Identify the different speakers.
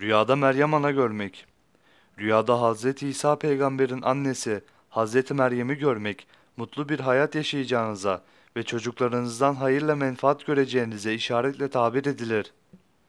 Speaker 1: Rüyada Meryem Ana görmek. Rüyada Hz. İsa peygamberin annesi Hz. Meryem'i görmek, mutlu bir hayat yaşayacağınıza ve çocuklarınızdan hayırla menfaat göreceğinize işaretle tabir edilir.